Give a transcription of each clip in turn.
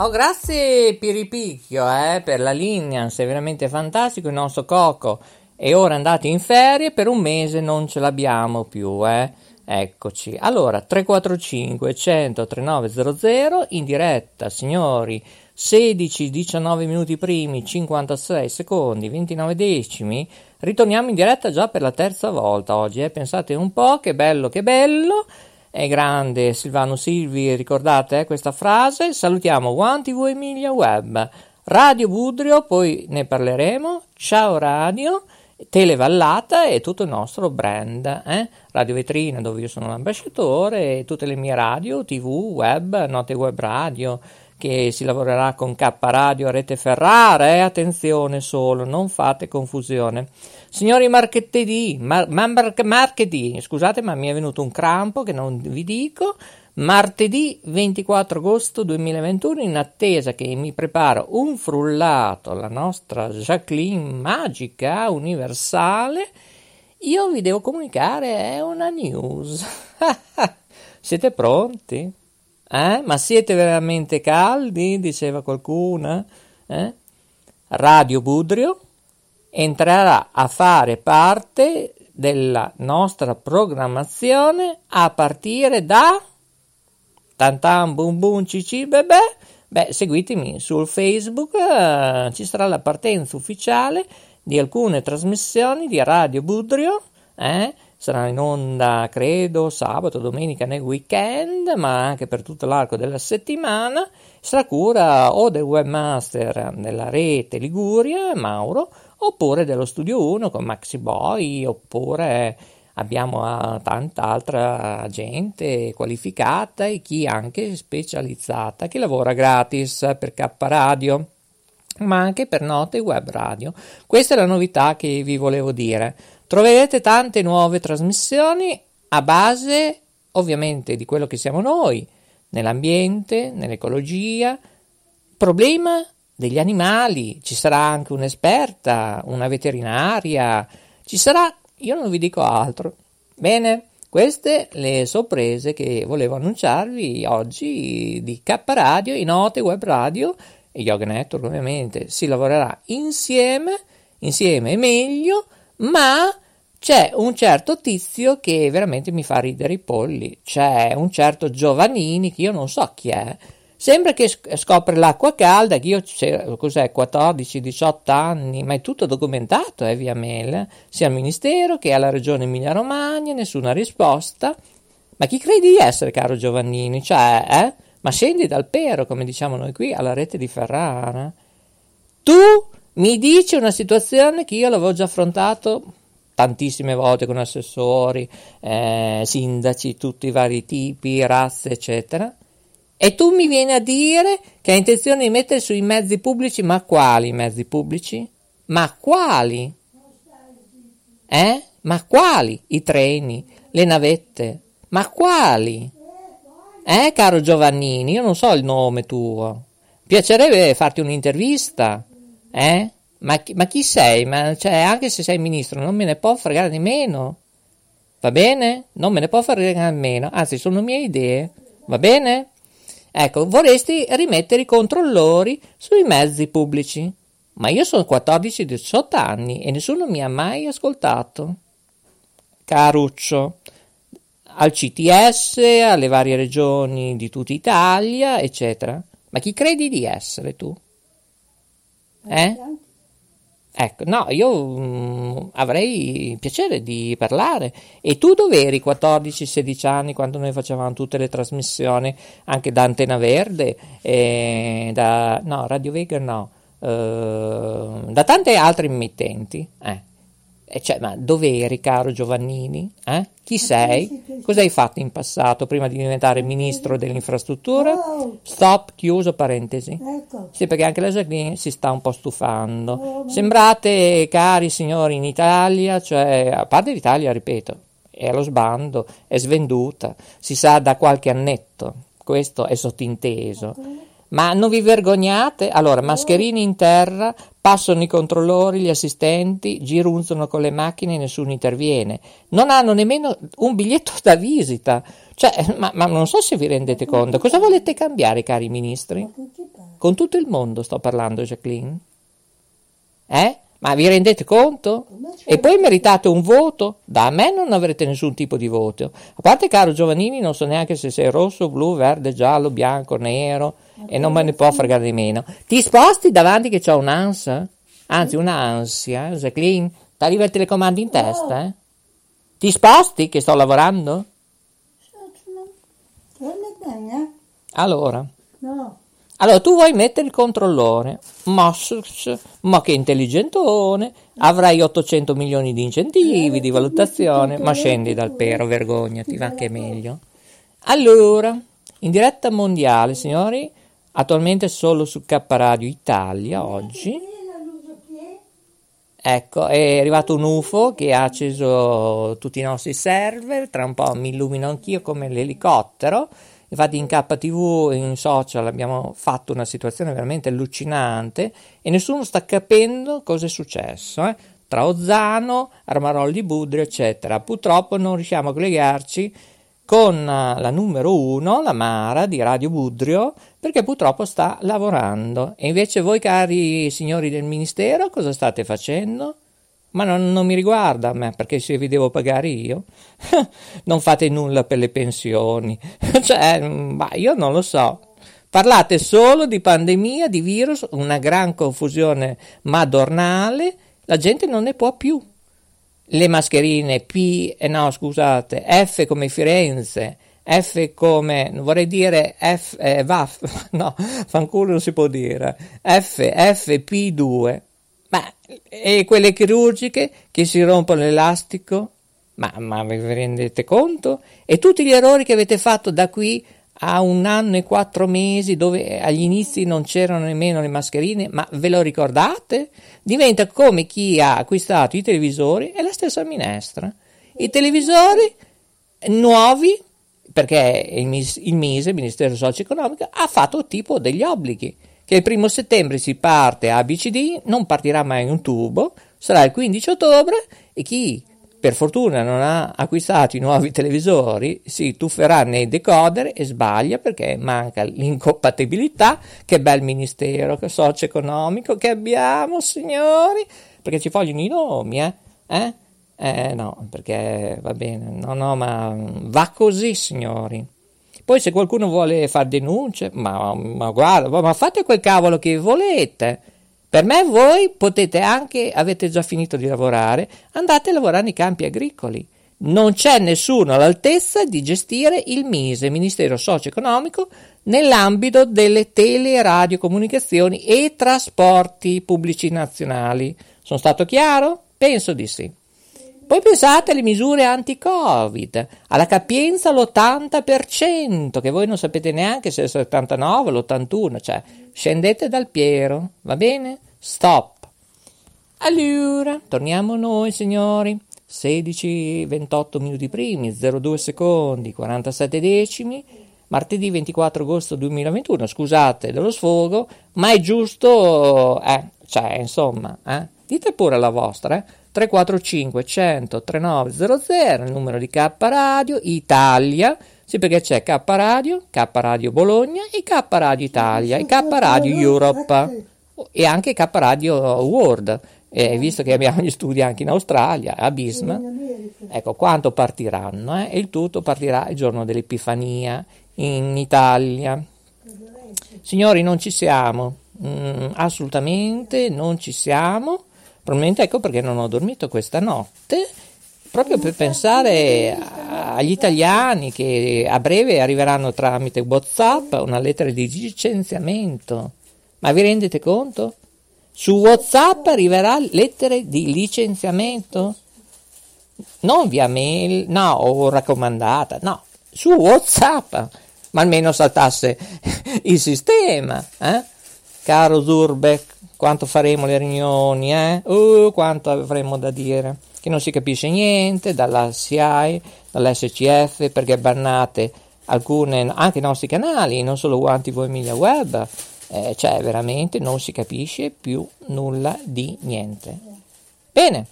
Oh, grazie Piripicchio eh, per la linea, sei veramente fantastico il nostro Coco. E ora andate in ferie, per un mese non ce l'abbiamo più, eh. Eccoci. Allora, 345 100 3900 in diretta, signori. 16 19 minuti primi, 56 secondi, 29 decimi. Ritorniamo in diretta già per la terza volta oggi, eh. Pensate un po', che bello, che bello. È grande Silvano Silvi, ricordate eh, questa frase? Salutiamo One TV Emilia Web, Radio Budrio, poi ne parleremo. Ciao Radio. Televallata e tutto il nostro brand, eh? Radio Vetrina dove io sono l'ambasciatore e tutte le mie radio, tv, web, note web radio che si lavorerà con K Radio a rete Ferrara, eh? attenzione solo, non fate confusione. Signori marchettedì, mar- marchettedì, scusate ma mi è venuto un crampo che non vi dico, martedì 24 agosto 2021 in attesa che mi preparo un frullato la nostra Jacqueline magica universale io vi devo comunicare è una news siete pronti? Eh? ma siete veramente caldi? diceva qualcuna eh? Radio Budrio entrerà a fare parte della nostra programmazione a partire da tantan bum bum cici bebè beh seguitemi sul facebook eh, ci sarà la partenza ufficiale di alcune trasmissioni di Radio Budrio eh? Sarà in onda credo sabato domenica nel weekend ma anche per tutto l'arco della settimana sarà cura o del webmaster della rete Liguria Mauro oppure dello studio 1 con Maxi Boy oppure abbiamo uh, tanta altra gente qualificata e chi anche specializzata che lavora gratis per K Radio ma anche per note web radio. Questa è la novità che vi volevo dire. Troverete tante nuove trasmissioni a base ovviamente di quello che siamo noi, nell'ambiente, nell'ecologia, problema degli animali, ci sarà anche un'esperta, una veterinaria, ci sarà io non vi dico altro. Bene, queste le sorprese che volevo annunciarvi oggi di K Radio, i note web radio e Yoga Network ovviamente. Si lavorerà insieme, insieme è meglio, ma c'è un certo tizio che veramente mi fa ridere i polli. C'è un certo Giovannini che io non so chi è Sembra che scopre l'acqua calda, che io cos'è, 14-18 anni, ma è tutto documentato eh, via mail, sia al Ministero che alla Regione Emilia-Romagna, nessuna risposta. Ma chi credi di essere, caro Giovannini? Cioè, eh? Ma scendi dal pero, come diciamo noi qui, alla rete di Ferrara. Tu mi dici una situazione che io l'avevo già affrontato tantissime volte con assessori, eh, sindaci, tutti i vari tipi, razze, eccetera e tu mi vieni a dire che hai intenzione di mettere sui mezzi pubblici, ma quali mezzi pubblici? Ma quali? Eh? Ma quali? I treni, le navette? Ma quali? Eh, caro Giovannini, io non so il nome tuo. Piacerebbe farti un'intervista, eh? Ma, ma chi sei? Ma, cioè, anche se sei ministro, non me ne può fregare nemmeno. Va bene? Non me ne può fregare nemmeno. Anzi, sono mie idee. Va bene? Ecco, vorresti rimettere i controllori sui mezzi pubblici. Ma io sono 14-18 anni e nessuno mi ha mai ascoltato. Caruccio, al CTS, alle varie regioni di tutta Italia, eccetera. Ma chi credi di essere tu? Eh? Ecco, no, io mm, avrei piacere di parlare. E tu dov'eri 14-16 anni quando noi facevamo tutte le trasmissioni, anche da Antena Verde, e da, no, Radio Vega no, eh, da tante altre emittenti? Eh. E cioè, ma dov'eri, caro Giovannini? Eh? Chi sei? Cosa hai fatto in passato prima di diventare ministro dell'infrastruttura? Stop, chiuso parentesi. Ecco. Sì, perché anche la Jacqueline si sta un po' stufando. Sembrate, cari signori, in Italia, cioè, a parte l'Italia, ripeto, è allo sbando, è svenduta, si sa da qualche annetto, questo è sottinteso. Ma non vi vergognate? Allora, mascherini in terra, passano i controllori, gli assistenti, girunzano con le macchine e nessuno interviene. Non hanno nemmeno un biglietto da visita. Cioè, ma, ma non so se vi rendete conto. Cosa volete cambiare, cari ministri? Con tutto il mondo sto parlando, Jacqueline. Eh? Ma vi rendete conto? E poi meritate un voto? Da me non avrete nessun tipo di voto. A parte, caro Giovannini, non so neanche se sei rosso, blu, verde, giallo, bianco, nero, e non me ne può fregare di meno. Ti sposti davanti che ho un'ansia? Anzi, un'ansia, Jacqueline. Ti arriva il telecomando in testa, eh? Ti sposti che sto lavorando? È bene, Allora. No. Allora, tu vuoi mettere il controllore, ma, ma che intelligentone, avrai 800 milioni di incentivi, di valutazione, ma scendi dal pero, vergognati, va che è meglio. Allora, in diretta mondiale, signori, attualmente solo su K Radio Italia, oggi, ecco, è arrivato un UFO che ha acceso tutti i nostri server, tra un po' mi illumino anch'io come l'elicottero, Infatti in KTV e in social abbiamo fatto una situazione veramente allucinante e nessuno sta capendo cosa è successo. eh. Tra Ozzano, Armarol di Budrio, eccetera. Purtroppo non riusciamo a collegarci con la numero uno, la Mara di Radio Budrio, perché purtroppo sta lavorando. E invece voi, cari signori del Ministero, cosa state facendo? Ma non, non mi riguarda a me, perché se vi devo pagare io, non fate nulla per le pensioni. cioè, ma io non lo so. Parlate solo di pandemia, di virus, una gran confusione madornale, la gente non ne può più. Le mascherine P, eh no scusate, F come Firenze, F come, vorrei dire F, eh, vaff, no, fanculo non si può dire, F, FP2, ma e quelle chirurgiche che si rompono l'elastico? Ma, ma vi rendete conto? E tutti gli errori che avete fatto da qui a un anno e quattro mesi, dove agli inizi non c'erano nemmeno le mascherine, ma ve lo ricordate? Diventa come chi ha acquistato i televisori è la stessa minestra. I televisori nuovi, perché il, MIS, il MISE, il Ministero Socio-Economico, ha fatto tipo degli obblighi che il primo settembre si parte ABCD, non partirà mai un tubo, sarà il 15 ottobre e chi per fortuna non ha acquistato i nuovi televisori si tufferà nei decoder e sbaglia perché manca l'incompatibilità. Che bel ministero che socio-economico che abbiamo, signori, perché ci vogliono i nomi, eh? Eh? Eh no, perché va bene, no, no, ma va così, signori. Poi se qualcuno vuole fare denunce, ma, ma guarda, ma fate quel cavolo che volete. Per me voi potete anche, avete già finito di lavorare, andate a lavorare nei campi agricoli. Non c'è nessuno all'altezza di gestire il MISE, Ministero Socio-Economico, nell'ambito delle teleradiocomunicazioni e trasporti pubblici nazionali. Sono stato chiaro? Penso di sì. Poi pensate alle misure anti-Covid, alla capienza l'80%, che voi non sapete neanche se è il 79 l'81, cioè scendete dal Piero, va bene? Stop. Allora, torniamo noi, signori. 16, 28 minuti primi, 02 secondi, 47 decimi. martedì 24 agosto 2021. Scusate dello sfogo, ma è giusto, eh, cioè, insomma, eh. Dite pure la vostra, eh. 345 100 3900, il numero di K Radio Italia. Sì, perché c'è K Radio, K Radio Bologna e K Radio Italia e K Radio Europe e anche K Radio World. E visto che abbiamo gli studi anche in Australia, a Bisma, ecco quanto partiranno. Eh? Il tutto partirà il giorno dell'Epifania in Italia. Signori, non ci siamo, mm, assolutamente non ci siamo. Probabilmente ecco perché non ho dormito questa notte, proprio per pensare agli italiani che a breve arriveranno tramite WhatsApp una lettera di licenziamento. Ma vi rendete conto? Su WhatsApp arriverà lettere di licenziamento? Non via mail, no, o raccomandata, no, su WhatsApp. Ma almeno saltasse il sistema, eh? Caro Zurbeck, quanto faremo le riunioni, eh? Uh, quanto avremo da dire. Che non si capisce niente dalla CI, dall'SCF, perché bannate alcune, anche i nostri canali, non solo Guanti Voi Emilia Web eh, cioè veramente non si capisce più nulla di niente. Bene,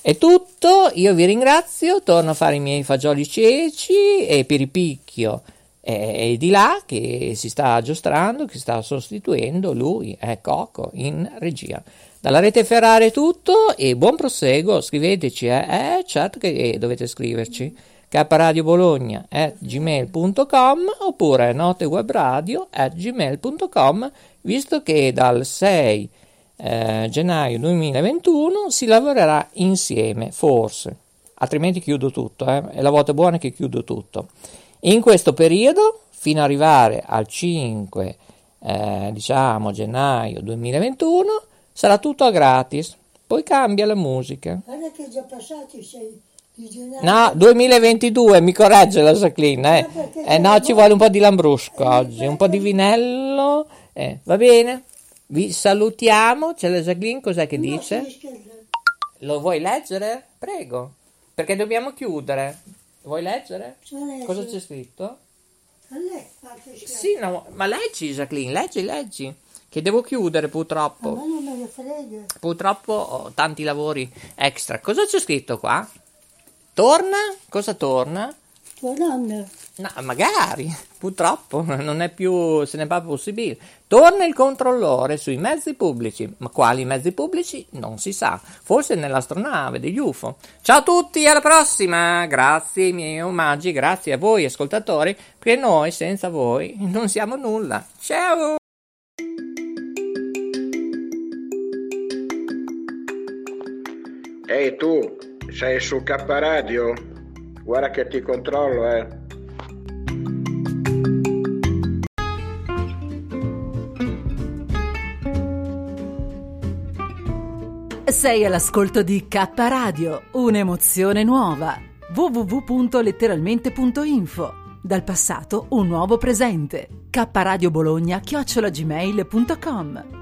è tutto, io vi ringrazio, torno a fare i miei fagioli ceci e piripicchio è, di là che si sta aggiustando, che sta sostituendo lui, è Coco, in regia. Dalla rete Ferrari è tutto e buon proseguo, scriveteci, eh, eh certo che dovete scriverci kradiobologna oppure notewebradio at gmail.com visto che dal 6 eh, gennaio 2021 si lavorerà insieme, forse, altrimenti chiudo tutto, eh? è la volta buona che chiudo tutto. In questo periodo, fino ad arrivare al 5 eh, diciamo gennaio 2021, sarà tutto a gratis, poi cambia la musica. Guarda che già passati sei No, 2022, mi corregge la Jacqueline. Eh. eh no, ci vuole un po' di lambrusco oggi, un po' di vinello. Eh, va bene? Vi salutiamo. C'è la Jacqueline, cos'è che dice? Lo vuoi leggere? Prego. Perché dobbiamo chiudere. Vuoi leggere? Cosa c'è scritto? Sì, no, ma leggi Jacqueline, leggi, leggi. Che devo chiudere purtroppo. Purtroppo ho tanti lavori extra. Cosa c'è scritto qua? Torna? Cosa torna? Tua nonna. No, magari, purtroppo non è più, se ne va possibile. Torna il controllore sui mezzi pubblici, ma quali mezzi pubblici? Non si sa, forse nell'astronave degli UFO. Ciao a tutti, alla prossima! Grazie ai miei omaggi, grazie a voi ascoltatori, perché noi senza voi non siamo nulla. Ciao! Ehi tu, sei su K Radio? Guarda che ti controllo, eh. Sei all'ascolto di K Radio, un'emozione nuova. www.letteralmente.info Dal passato un nuovo presente. K Radio Bologna chiocciolagmail.com